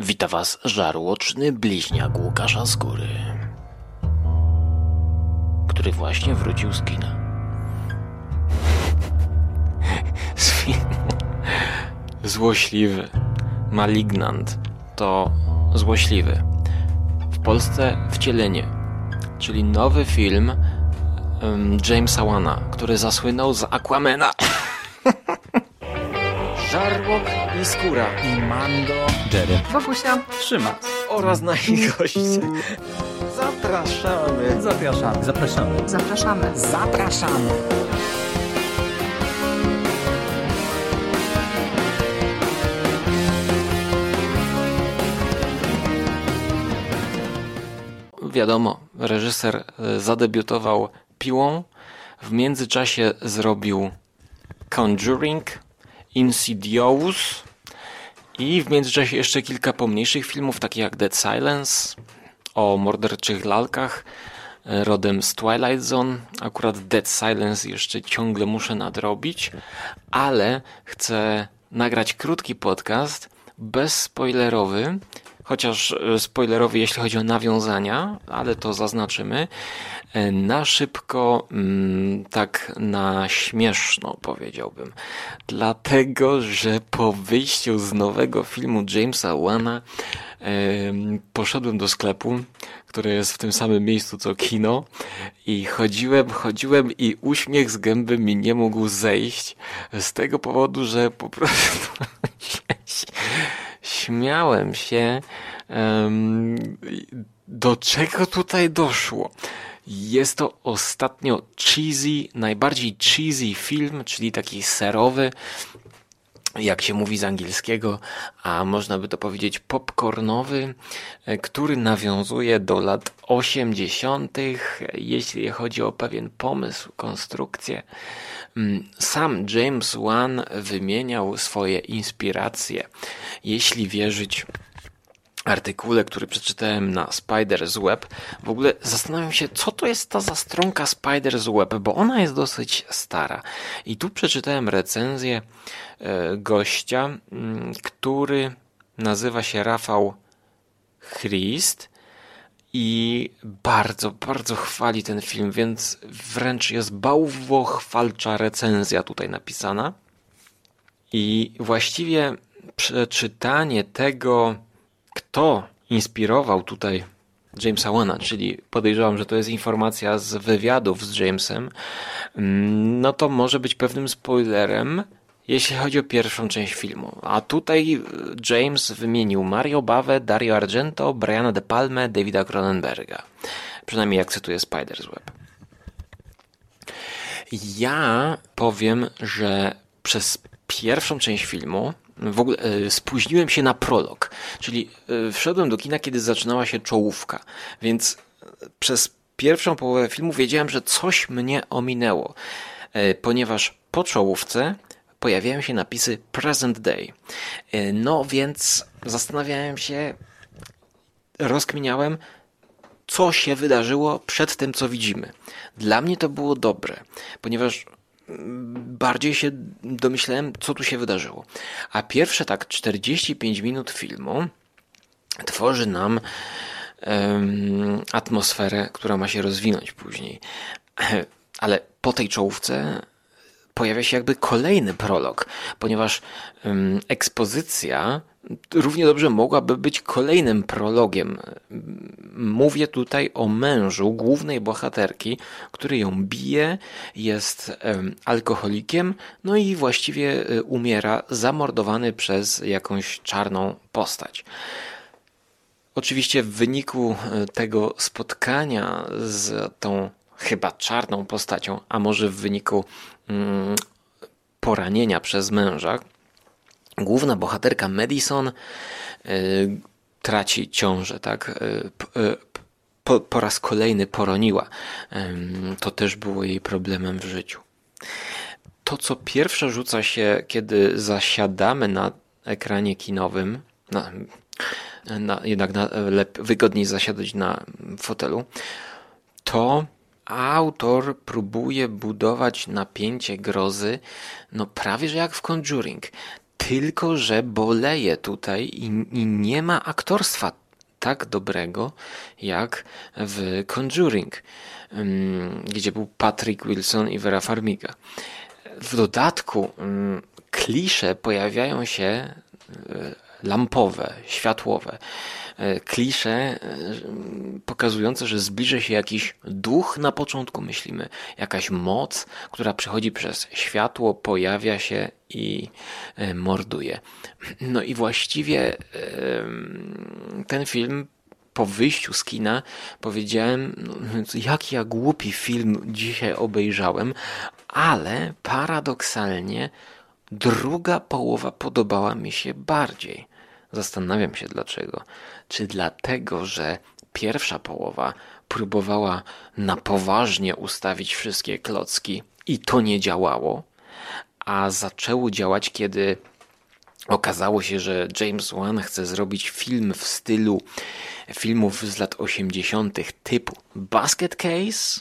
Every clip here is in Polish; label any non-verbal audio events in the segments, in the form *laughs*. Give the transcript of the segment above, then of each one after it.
Wita Was żarłoczny bliźniak Łukasza Skóry, który właśnie wrócił z kina. *laughs* Z filmu Złośliwy. Malignant to złośliwy. W Polsce wcielenie, czyli nowy film um, Jamesa Wana, który zasłynął z Aquamena. *laughs* Żarłok i skóra. I Mando, Jerry, Wokusia. Trzyma. oraz nasi goście. Zapraszamy. Zapraszamy. Zapraszamy. Zapraszamy. Zapraszamy. Wiadomo, reżyser e, zadebiutował piłą, w międzyczasie zrobił Conjuring, Insidious i w międzyczasie jeszcze kilka pomniejszych filmów, takich jak Dead Silence, o morderczych lalkach, e, rodem z Twilight Zone. Akurat Dead Silence jeszcze ciągle muszę nadrobić, ale chcę nagrać krótki podcast, bezspoilerowy, chociaż e, spoilerowy jeśli chodzi o nawiązania, ale to zaznaczymy. E, Na szybko, mm, tak na śmieszno powiedziałbym. Dlatego, że po wyjściu z nowego filmu Jamesa Wana em, poszedłem do sklepu, który jest w tym samym miejscu co kino i chodziłem, chodziłem i uśmiech z gęby mi nie mógł zejść z tego powodu, że po prostu *laughs* śmiałem się em, do czego tutaj doszło. Jest to ostatnio cheesy, najbardziej cheesy film, czyli taki serowy, jak się mówi z angielskiego, a można by to powiedzieć popcornowy, e, który nawiązuje do lat 80., jeśli chodzi o pewien pomysł, konstrukcję. Mm, Sam James Wan wymieniał swoje inspiracje. Jeśli wierzyć artykule, który przeczytałem na Spider's Web, w ogóle zastanawiam się, co to jest ta zastronka Spider's Web, bo ona jest dosyć stara. I tu przeczytałem recenzję e, gościa, który nazywa się Rafał Christ i bardzo, bardzo chwali ten film, więc wręcz jest bałwochwalcza recenzja tutaj napisana. I właściwie przeczytanie tego, kto inspirował tutaj Jamesa Wana, czyli podejrzewam, że to jest informacja z wywiadów z Jamesem, mm, no to może być pewnym spoilerem, jeśli chodzi o pierwszą część filmu. A tutaj James wymienił Mario Bawę, Dario Argento, Briana De Palme, Davida Cronenberga. Przynajmniej jak cytuję Spider's Web. Ja powiem, że przez pierwszą część filmu w ogóle e, spóźniłem się na prolog, czyli e, wszedłem do kina, kiedy zaczynała się czołówka, więc e, przez pierwszą połowę filmu wiedziałem, że coś mnie ominęło, ponieważ po czołówce pojawiają się napisy present day. No więc zastanawiałem się, rozkminiałem, co się wydarzyło przed tym, co widzimy. Dla mnie to było dobre, ponieważ bardziej się domyślałem, co tu się wydarzyło. A pierwsze tak 45 minut filmu tworzy nam em, atmosferę, która ma się rozwinąć później. *clears throat* Ale po tej czołówce pojawia się jakby kolejny prolog, ponieważ em, ekspozycja równie dobrze mogłaby być kolejnym prologiem. Mówię tutaj o mężu głównej bohaterki, który ją bije, jest em, alkoholikiem, no i właściwie e, umiera zamordowany przez jakąś czarną postać. Oczywiście w wyniku e, tego spotkania z tą chyba czarną postacią, a może w wyniku mm, poranienia przez męża, główna bohaterka Madison y, traci ciążę, tak? Y, po, po raz kolejny poroniła. To też było jej problemem w życiu. To, co pierwsze rzuca się, kiedy zasiadamy na ekranie kinowym, na, na, jednak na, lep, wygodniej zasiadać na fotelu, to autor próbuje budować napięcie grozy, no prawie że jak w Conjuring. Tylko, że boleje tutaj i, i nie ma aktorstwa tak dobrego jak w Conjuring, ym, gdzie był Patrick Wilson i Vera Farmiga. W dodatku ym, klisze pojawiają się y, lampowe, światłowe. Y, Klisze y, pokazujące, że zbliży się jakiś duch na początku, myślimy, jakaś moc, która przychodzi przez światło, pojawia się i y, morduje. No i właściwie ten film po wyjściu z kina powiedziałem, no, jaki ja głupi film dzisiaj obejrzałem, ale paradoksalnie druga połowa podobała mi się bardziej. Zastanawiam się dlaczego. Czy dlatego, że pierwsza połowa próbowała na poważnie ustawić wszystkie klocki i to nie działało, a zaczęło działać, kiedy okazało się, że James Wan chce zrobić film w stylu filmów z lat 80. typu Basket Case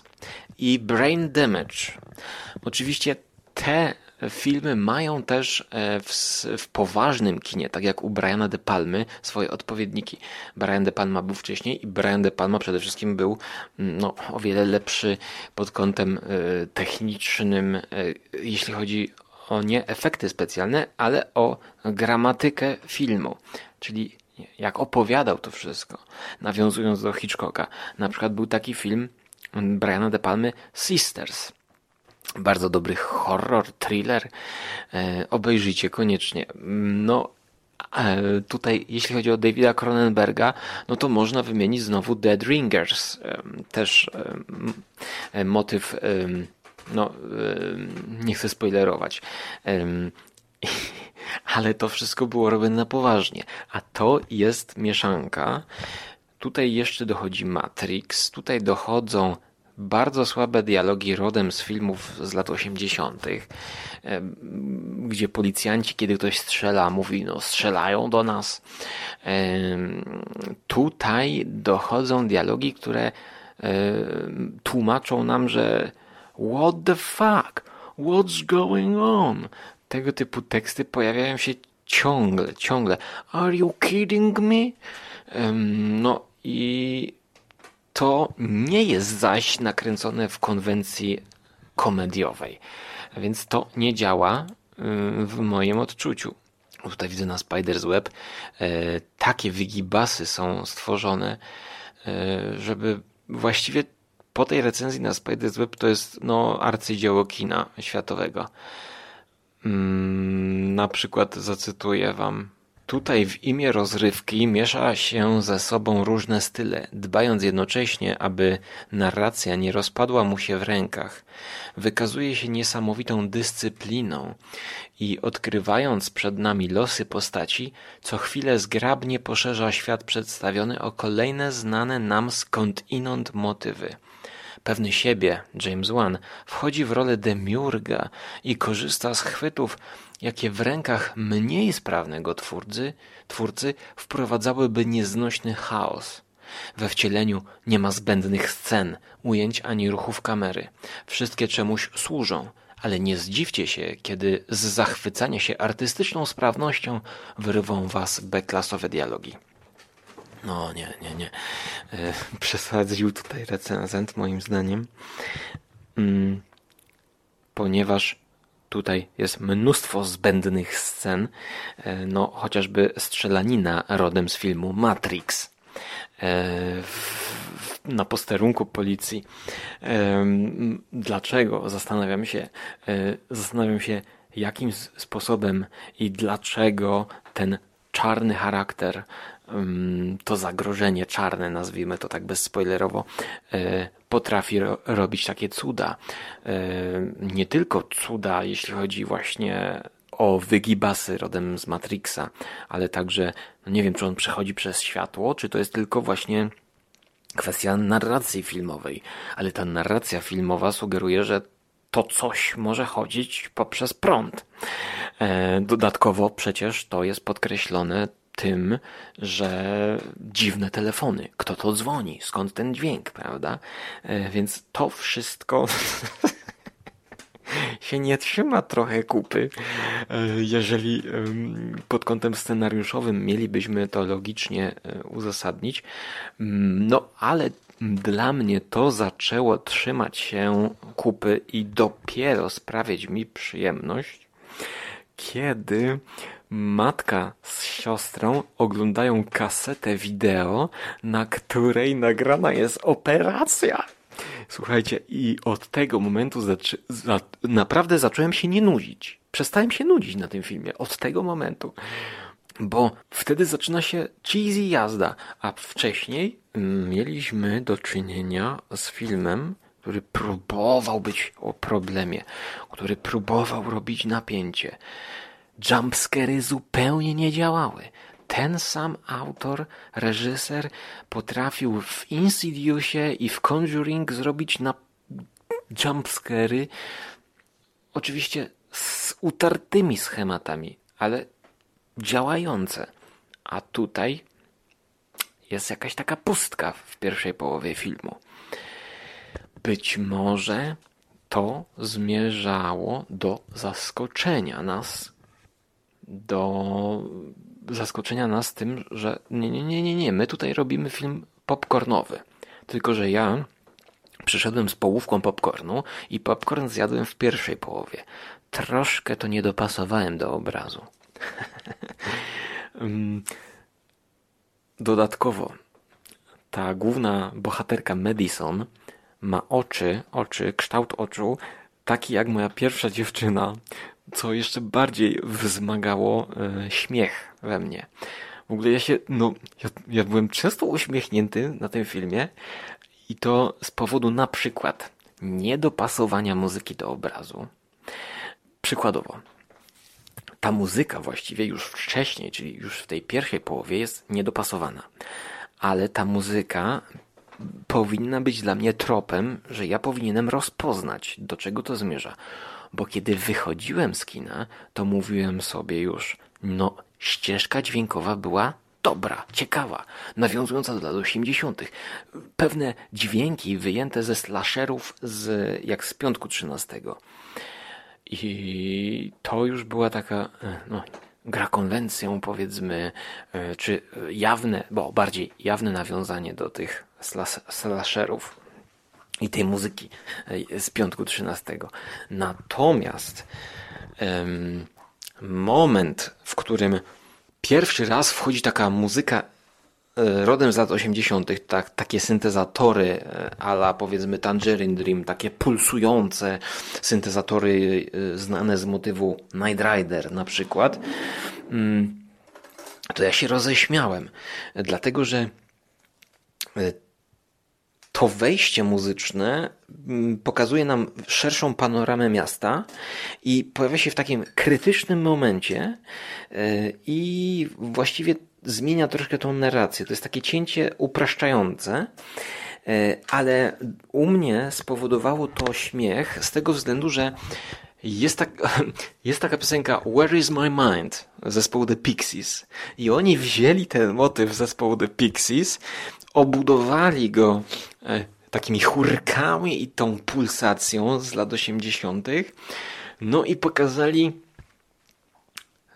i Brain Damage. Oczywiście te filmy mają też e, w, w, poważnym kinie, tak jak u Briana De Palmy, swoje odpowiedniki. Brian De Palma był wcześniej i Brian De Palma przede wszystkim był mm, no, o wiele lepszy pod kątem y, technicznym, y, jeśli chodzi o nie efekty specjalne, ale o gramatykę filmu. Czyli jak opowiadał to wszystko, nawiązując do Hitchcocka. Na przykład był taki film Briana De Palmy Sisters. Bardzo dobry horror, thriller. E, obejrzyjcie koniecznie. No, e, tutaj, jeśli chodzi o Davida Cronenberga, no to można wymienić znowu Dead Ringers. E, też motyw, no, nie chcę spoilerować. *laughs* Ale to wszystko było robione na poważnie. A to jest mieszanka. Tutaj jeszcze dochodzi Matrix, tutaj dochodzą bardzo słabe dialogi rodem z filmów z lat 80., gdzie policjanci, kiedy ktoś strzela, mówi, no strzelają do nas. Tutaj dochodzą dialogi, które tłumaczą nam, że what the fuck, what's going on? Tego typu teksty pojawiają się ciągle, ciągle. Are you kidding me? No i to nie jest zaś nakręcone w konwencji komediowej. Więc to nie działa y, w moim odczuciu. Tutaj widzę na Spider's Web e, takie wygibasy są stworzone, e, żeby właściwie po tej recenzji na Spider's Web to jest no, arcydzieło kina światowego. Mm, na przykład zacytuję wam Tutaj w imię rozrywki miesza się ze sobą różne style, dbając jednocześnie, aby narracja nie rozpadła mu się w rękach. Wykazuje się niesamowitą dyscypliną i odkrywając przed nami losy postaci, co chwilę zgrabnie poszerza świat przedstawiony o kolejne znane nam skądinąd motywy. Pewny siebie, James Wan, wchodzi w rolę demiurga i korzysta z chwytów, jakie w rękach mniej sprawnego twórcy, twórcy wprowadzałyby nieznośny chaos. We wcieleniu nie ma zbędnych scen, ujęć ani ruchów kamery. Wszystkie czemuś służą, ale nie zdziwcie się, kiedy z zachwycania się artystyczną sprawnością wyrwą was beklasowe dialogi. No nie, nie, nie. E, przesadził tutaj recenzent moim zdaniem. Mm, ponieważ tutaj jest mnóstwo zbędnych scen, e, no chociażby strzelanina rodem z filmu Matrix e, na posterunku policji. E, dlaczego? Zastanawiam się, zastanawiam się, jakim sposobem i dlaczego ten czarny charakter to zagrożenie czarne, nazwijmy to tak bezspoilerowo, e, potrafi ro robić takie cuda. E, nie tylko cuda, jeśli chodzi właśnie o wygibasy rodem z Matrixa, ale także, no nie wiem, czy on przechodzi przez światło, czy to jest tylko właśnie kwestia narracji filmowej, ale ta narracja filmowa sugeruje, że to coś może chodzić poprzez prąd. E, dodatkowo przecież to jest podkreślone tym, że dziwne telefony, kto to dzwoni, skąd ten dźwięk, prawda? E, więc to wszystko *laughs* się nie trzyma trochę kupy. E, jeżeli pod kątem scenariuszowym mielibyśmy to logicznie e, uzasadnić. Mm, no ale dla mnie to zaczęło trzymać się kupy i dopiero sprawiać mi przyjemność, kiedy matka z siostrą oglądają kasetę wideo, na której nagrana jest operacja. Słuchajcie, i od tego momentu zaczy za naprawdę zacząłem się nie nudzić. Przestałem się nudzić na tym filmie. Od tego momentu. Bo wtedy zaczyna się cheesy jazda, a wcześniej mieliśmy do czynienia z filmem, który próbował być o problemie, który próbował robić napięcie. Jumpscary zupełnie nie działały. Ten sam autor, reżyser potrafił w Insidiousie i w Conjuring zrobić na jumpscary oczywiście z utartymi schematami, ale działające. A tutaj jest jakaś taka pustka w pierwszej połowie filmu. Być może to zmierzało do zaskoczenia nas, do zaskoczenia nas tym, że nie, nie, nie, nie, nie, my tutaj robimy film popcornowy. Tylko, że ja przyszedłem z połówką popcornu i popcorn zjadłem w pierwszej połowie. Troszkę to nie dopasowałem do obrazu. *laughs* Mm, dodatkowo, ta główna bohaterka Madison ma oczy, oczy, kształt oczu taki jak moja pierwsza dziewczyna, co jeszcze bardziej wzmagało e, śmiech we mnie. W ogóle ja się, no, ja, ja byłem często uśmiechnięty na tym filmie i to z powodu na przykład niedopasowania muzyki do obrazu. Przykładowo, ta muzyka właściwie już wcześniej, czyli już w tej pierwszej połowie jest niedopasowana. Ale ta muzyka powinna być dla mnie tropem, że ja powinienem rozpoznać, do czego to zmierza. Bo kiedy wychodziłem z kina, to mówiłem sobie już, no, ścieżka dźwiękowa była dobra, ciekawa, nawiązująca do lat 80. Pewne dźwięki wyjęte ze slasherów z, jak z piątku 13. I to już była taka, no, gra konwencją, powiedzmy, e, czy jawne, bo bardziej jawne nawiązanie do tych slasherów i tej muzyki e, z piątku 13. Natomiast um, moment, w którym pierwszy raz wchodzi taka muzyka E, rodem z lat 80., tak, takie syntezatory e, ala powiedzmy Tangerine Dream, takie pulsujące syntezatory znane z motywu Night Rider na przykład, mm, to ja się roześmiałem, dlatego że to wejście muzyczne mm, pokazuje nam szerszą panoramę miasta i pojawia się w takim krytycznym momencie i właściwie zmienia troszkę tą narrację. To jest takie cięcie upraszczające, e, ale u mnie spowodowało to śmiech z tego względu, że jest, tak, *laughs* jest taka piosenka Where is my mind zespołu The Pixies i oni wzięli ten motyw zespołu The Pixies, obudowali go e, takimi chórkami i tą pulsacją z lat 80. No i pokazali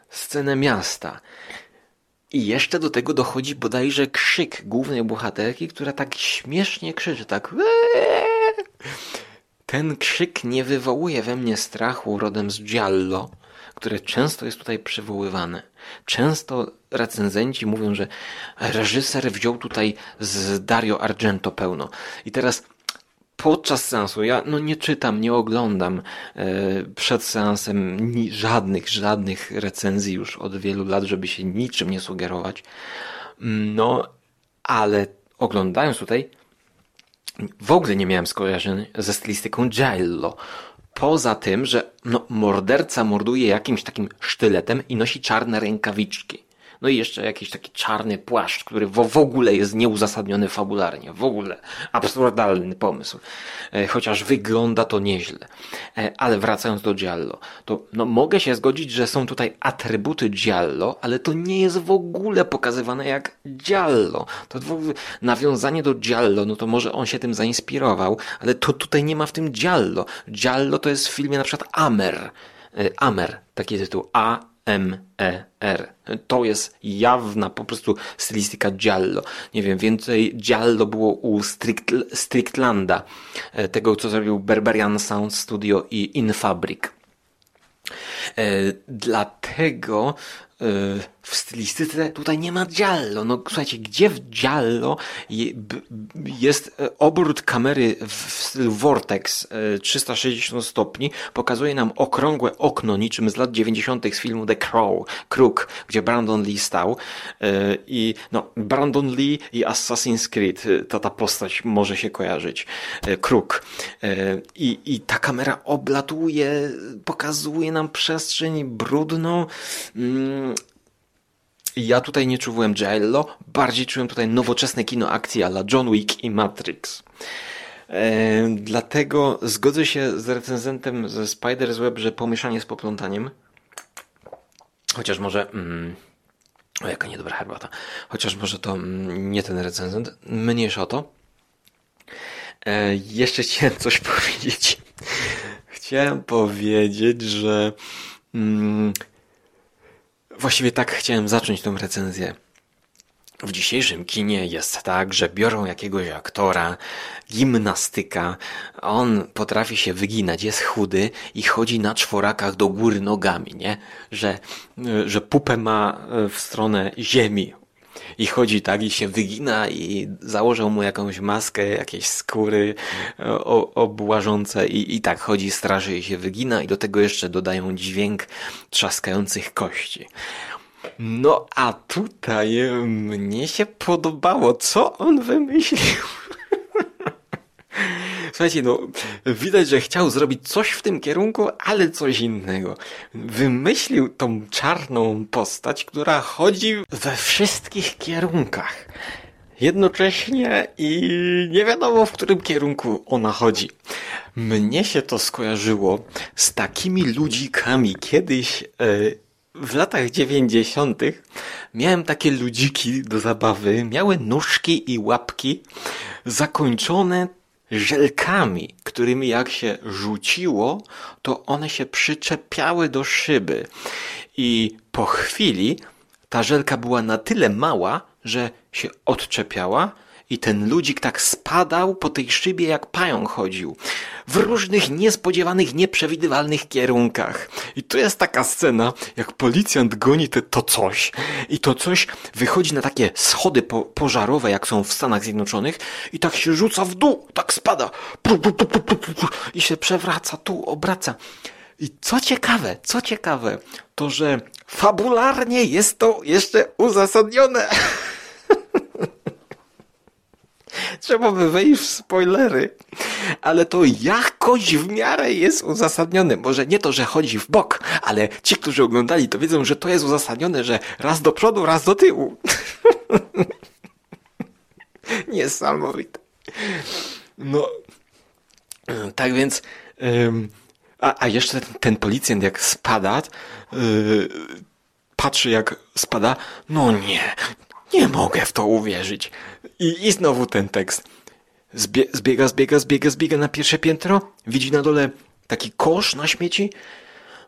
scenę miasta. I jeszcze do tego dochodzi bodajże krzyk głównej bohaterki, która tak śmiesznie krzyczy, tak. Ten krzyk nie wywołuje we mnie strachu rodem z Giallo, które często jest tutaj przywoływane. Często recenzenci mówią, że reżyser wziął tutaj z Dario Argento pełno. I teraz podczas seansu, ja no nie czytam, nie oglądam e, przed seansem żadnych, żadnych recenzji już od wielu lat, żeby się niczym nie sugerować. No, ale oglądając tutaj, w ogóle nie miałem skojarzeń ze stylistyką Giallo. Poza tym, że no, morderca morduje jakimś takim sztyletem i nosi czarne rękawiczki. No i jeszcze jakiś taki czarny płaszcz, który w, ogóle jest nieuzasadniony fabularnie. W ogóle absurdalny pomysł. E, chociaż wygląda to nieźle. E, ale wracając do Giallo, to no, mogę się zgodzić, że są tutaj atrybuty Giallo, ale to nie jest w ogóle pokazywane jak Giallo. To nawiązanie do Giallo, no to może on się tym zainspirował, ale to tutaj nie ma w tym Giallo. Giallo to jest w filmie na przykład Amer. E, Amer, taki tytuł. A M-E-R. To jest jawna po prostu stylistyka Giallo. Nie wiem, więcej Giallo było u Strict, Strictlanda, e, tego co zrobił Berberian Sound Studio i Infabric. E, dlatego e, w stylistyce tutaj nie ma giallo. No słuchajcie, gdzie w giallo jest e, obrót kamery w stylu Vortex 360 stopni, pokazuje nam okrągłe okno niczym z lat 90. z filmu The Crow, Kruk, gdzie Brandon Lee stał i no, Brandon Lee i Assassin's Creed, to ta postać może się kojarzyć. Kruk. I, i ta kamera oblatuje, pokazuje nam przestrzeń brudną, mm, ja tutaj nie czułem Giallo, bardziej czułem tutaj nowoczesne kino akcji ala John Wick i Matrix. E, dlatego zgodzę się z recenzentem ze Spider's Web, że pomieszanie z poplątaniem, chociaż może... Mm, o, jaka niedobra herbata. Chociaż może to mm, nie ten recenzent. Mniejsza o to. E, jeszcze chciałem coś *laughs* powiedzieć. Chciałem powiedzieć, że mm, Właściwie tak chciałem zacząć tą recenzję. W dzisiejszym kinie jest tak, że biorą jakiegoś aktora, gimnastyka, on potrafi się wyginać, jest chudy i chodzi na czworakach do góry nogami, nie? Że, że pupę ma w stronę ziemi, i chodzi tak i się wygina i założą mu jakąś maskę, jakieś skóry obłażące i, i tak chodzi, straży i się wygina i do tego jeszcze dodają dźwięk trzaskających kości. No a tutaj mnie się podobało, co on wymyślił. Słuchajcie, no, widać, że chciał zrobić coś w tym kierunku, ale coś innego. Wymyślił tą czarną postać, która chodzi we wszystkich kierunkach. Jednocześnie i nie wiadomo, w którym kierunku ona chodzi. Mnie się to skojarzyło z takimi ludzikami kiedyś. Yy, w latach dziewięćdziesiątych miałem takie ludziki do zabawy, miały nóżki i łapki zakończone żelkami, którymi jak się rzuciło, to one się przyczepiały do szyby. I po chwili ta żelka była na tyle mała, że się odczepiała i ten ludzik tak spadał po tej szybie, jak pająk chodził. W różnych niespodziewanych, nieprzewidywalnych kierunkach. I tu jest taka scena, jak policjant goni te, to coś. I to coś wychodzi na takie schody po, pożarowe, jak są w Stanach Zjednoczonych. I tak się rzuca w dół, tak spada. I się przewraca, tu obraca. I co ciekawe, co ciekawe, to że fabularnie jest to jeszcze uzasadnione. *laughs* Trzeba by wejść w spoilery. Ale to jakoś w miarę jest uzasadnione. Może nie to, że chodzi w bok, ale ci, którzy oglądali, to wiedzą, że to jest uzasadnione, że raz do przodu, raz do tyłu. *laughs* Niesamowite. No, tak więc, a, a jeszcze ten, ten policjant jak spada, yy, patrzy jak spada, no nie, nie mogę w to uwierzyć. I, i znowu ten tekst. Zbie, zbiega, zbiega, zbiega, zbiega na pierwsze piętro. Widzi na dole taki kosz na śmieci.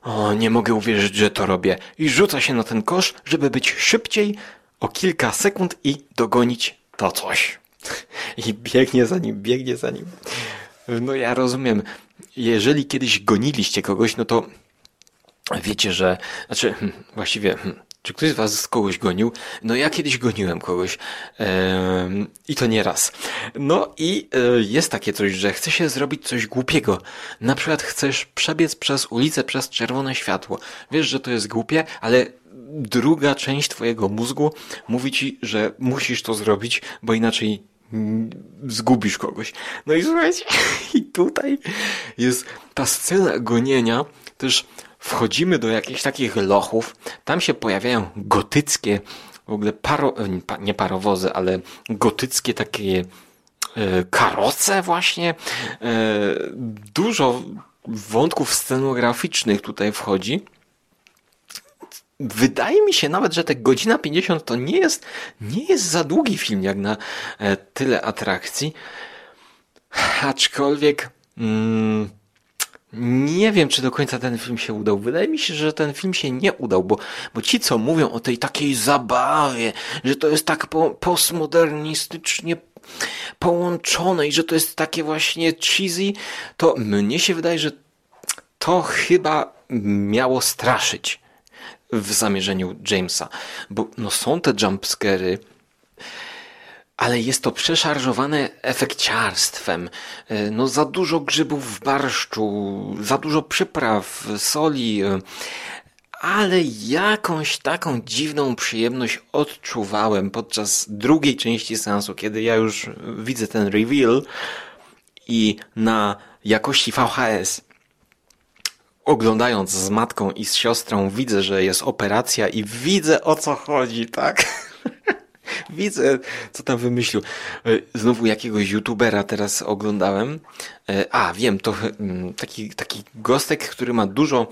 O, nie mogę uwierzyć, że to robię. I rzuca się na ten kosz, żeby być szybciej o kilka sekund i dogonić to coś. *laughs* I biegnie za nim, biegnie za nim. No ja rozumiem. Jeżeli kiedyś goniliście kogoś, no to wiecie, że... Znaczy, hmm, właściwie... Czy ktoś z was kogoś gonił? No ja kiedyś goniłem kogoś yy, i to nie raz. No i yy, jest takie coś, że chce się zrobić coś głupiego. Na przykład chcesz przebiec przez ulicę przez czerwone światło. Wiesz, że to jest głupie, ale druga część twojego mózgu mówi ci, że musisz to zrobić, bo inaczej zgubisz kogoś. No i słuchajcie, *laughs* i tutaj jest ta scena gonienia też wchodzimy do jakichś takich lochów, tam się pojawiają gotyckie, w ogóle paro, nie parowozy, ale gotyckie takie e, karoce właśnie. E, dużo wątków scenograficznych tutaj wchodzi. Wydaje mi się nawet, że te godzina 50 to nie jest, nie jest za długi film jak na e, tyle atrakcji. Aczkolwiek mm, nie wiem, czy do końca ten film się udał. Wydaje mi się, że ten film się nie udał, bo, bo ci, co mówią o tej takiej zabawie, że to jest tak po, postmodernistycznie połączone i że to jest takie właśnie cheesy, to mnie się wydaje, że to chyba miało straszyć w zamierzeniu Jamesa, bo no są te jumpscary, ale jest to przeszarżowane efekciarstwem. E, no za dużo grzybów w barszczu, za dużo przypraw, soli, e, ale jakąś taką dziwną przyjemność odczuwałem podczas drugiej części seansu, kiedy ja już widzę ten reveal i na jakości VHS oglądając z matką i z siostrą widzę, że jest operacja i widzę o co chodzi, tak? *laughs* widzę, co tam wymyślił. E, znowu jakiegoś youtubera teraz oglądałem. E, a, wiem, to mm, taki, taki gostek, który ma dużo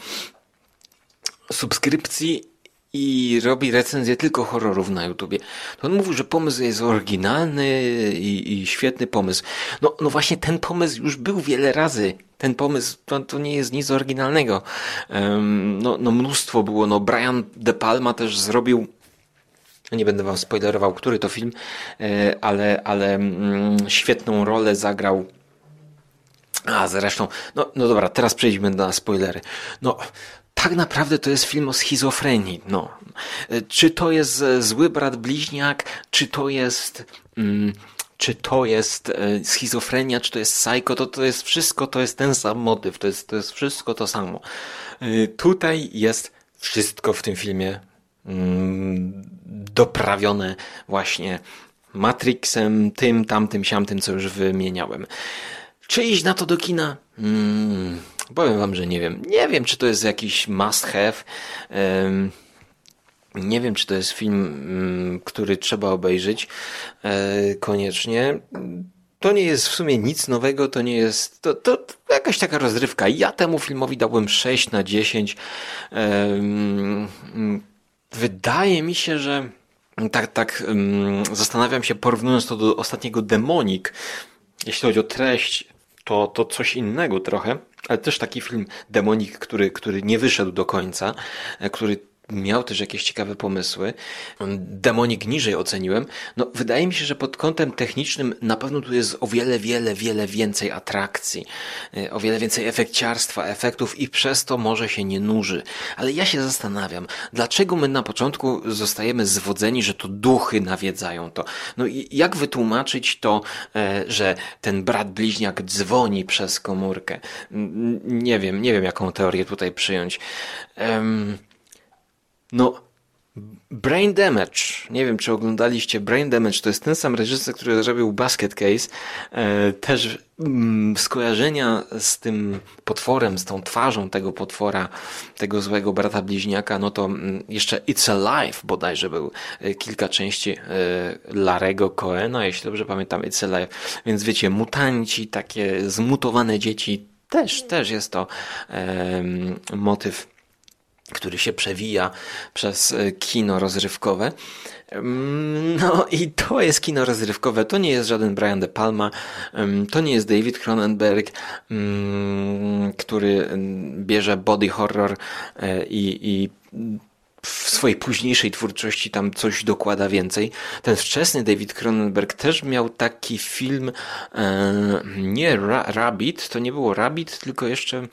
subskrypcji i robi recenzję tylko horrorów na YouTubie. To on mówił, że pomysł jest oryginalny i, i, świetny pomysł. No, no właśnie ten pomysł już był wiele razy. Ten pomysł to, to nie jest nic oryginalnego. Um, no, no mnóstwo było. No Brian De Palma też zrobił no nie będę wam spoilerował, który to film, e, ale, ale mm, świetną rolę zagrał a zresztą, no, no dobra, teraz przejdźmy na spoilery. No, tak naprawdę to jest film o schizofrenii. No. E, czy to jest e, zły brat bliźniak, czy to jest. Mm, czy to jest schizofrenia, czy to jest psycho, to, to jest wszystko, to jest ten sam motyw, to jest, to jest wszystko to samo. Tutaj jest wszystko w tym filmie mm, doprawione właśnie Matrixem, tym, tamtym, siamtym, co już wymieniałem. Czy iść na to do kina? Hmm, powiem wam, że nie wiem. Nie wiem, czy to jest jakiś must have. Um, nie wiem, czy to jest film, um, który trzeba obejrzeć um, koniecznie. To nie jest w sumie nic nowego, to nie jest. To, to, jakaś taka rozrywka. Ja temu filmowi dałbym 6 na 10. Wydaje mi się, że tak, tak zastanawiam się, porównując to do ostatniego Demonik, jeśli chodzi o treść, to, to coś innego trochę, ale też taki film Demonik, który, który nie wyszedł do końca, e, który miał też jakieś ciekawe pomysły. Demonik niżej oceniłem. No, wydaje mi się, że pod kątem technicznym na pewno tu jest o wiele, wiele, wiele więcej atrakcji, e, o wiele więcej efekciarstwa, efektów i przez to może się nie nuży. Ale ja się zastanawiam, dlaczego my na początku zostajemy zwodzeni, że to duchy nawiedzają to. No i jak wytłumaczyć to, e, że ten brat bliźniak dzwoni przez komórkę? Nie wiem, nie wiem jaką teorię tutaj przyjąć. Um, no, Brain Damage. Nie wiem, czy oglądaliście Brain Damage. To jest ten sam reżyser, który zrobił Basket Case. E, też mm, skojarzenia z tym potworem, z tą twarzą tego potwora, tego złego brata bliźniaka, no to mm, jeszcze It's Alive bodajże był e, kilka części e, Larego Coena, jeśli dobrze pamiętam, It's Alive. Więc wiecie, mutanci, takie zmutowane dzieci, też, też jest to motyw który się przewija przez e, kino rozrywkowe. Mm, no i to jest kino rozrywkowe, to nie jest żaden Brian De Palma, to nie jest David Cronenberg, mm, który bierze body horror e, i, i w swojej późniejszej twórczości tam coś dokłada więcej. Ten wczesny David Cronenberg też miał taki film, e, nie Rabbit, to nie było Rabbit, tylko jeszcze Mm,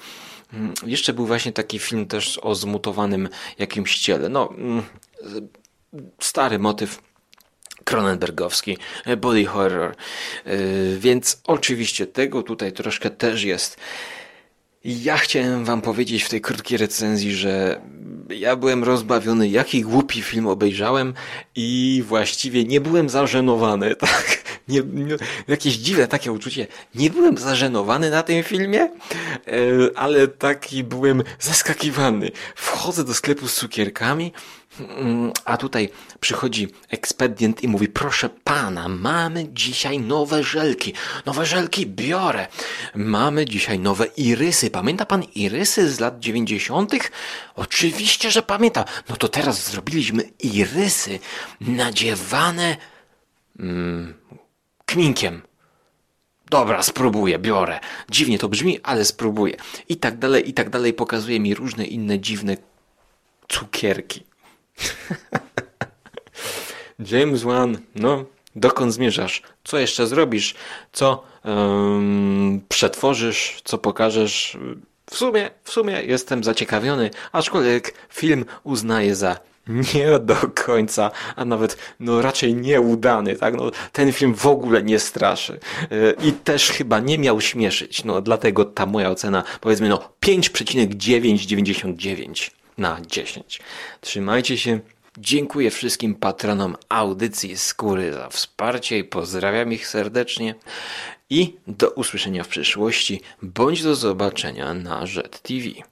jeszcze był właśnie taki film też o zmutowanym jakimś ciele. No, mm, stary motyw Cronenbergowski, e, body horror. E, więc oczywiście tego tutaj troszkę też jest. Ja chciałem wam powiedzieć w tej krótkiej recenzji, że ja byłem rozbawiony, jaki głupi film obejrzałem i właściwie nie byłem zażenowany, *laughs* tak? Nie, nie, jakieś dziwne takie uczucie. Nie byłem zażenowany na tym filmie, e, ale taki byłem zaskakiwany. Wchodzę do sklepu z cukierkami, mm, a tutaj przychodzi ekspedient i mówi, proszę pana, mamy dzisiaj nowe żelki. Nowe żelki biorę. Mamy dzisiaj nowe irysy. Pamięta pan irysy z lat dziewięćdziesiątych? Oczywiście, że pamiętam. No to teraz zrobiliśmy irysy nadziewane mm, kminkiem. Dobra, spróbuję, biorę. Dziwnie to brzmi, ale spróbuję. I tak dalej, i tak dalej. Pokazuje mi różne inne dziwne cukierki. *laughs* James Wan, no, dokąd zmierzasz? Co jeszcze zrobisz? Co um, przetworzysz? Co pokażesz? W sumie, w sumie jestem zaciekawiony, aczkolwiek film uznaję za nie do końca, a nawet no raczej nieudany, tak? No, ten film w ogóle nie straszy yy, i też chyba nie miał śmieszyć, no dlatego ta moja ocena powiedzmy no 5,999 na 10. Trzymajcie się. Dziękuję wszystkim patronom audycji Skóry za wsparcie i pozdrawiam ich serdecznie. I do usłyszenia w przyszłości, bądź do zobaczenia na Jet TV.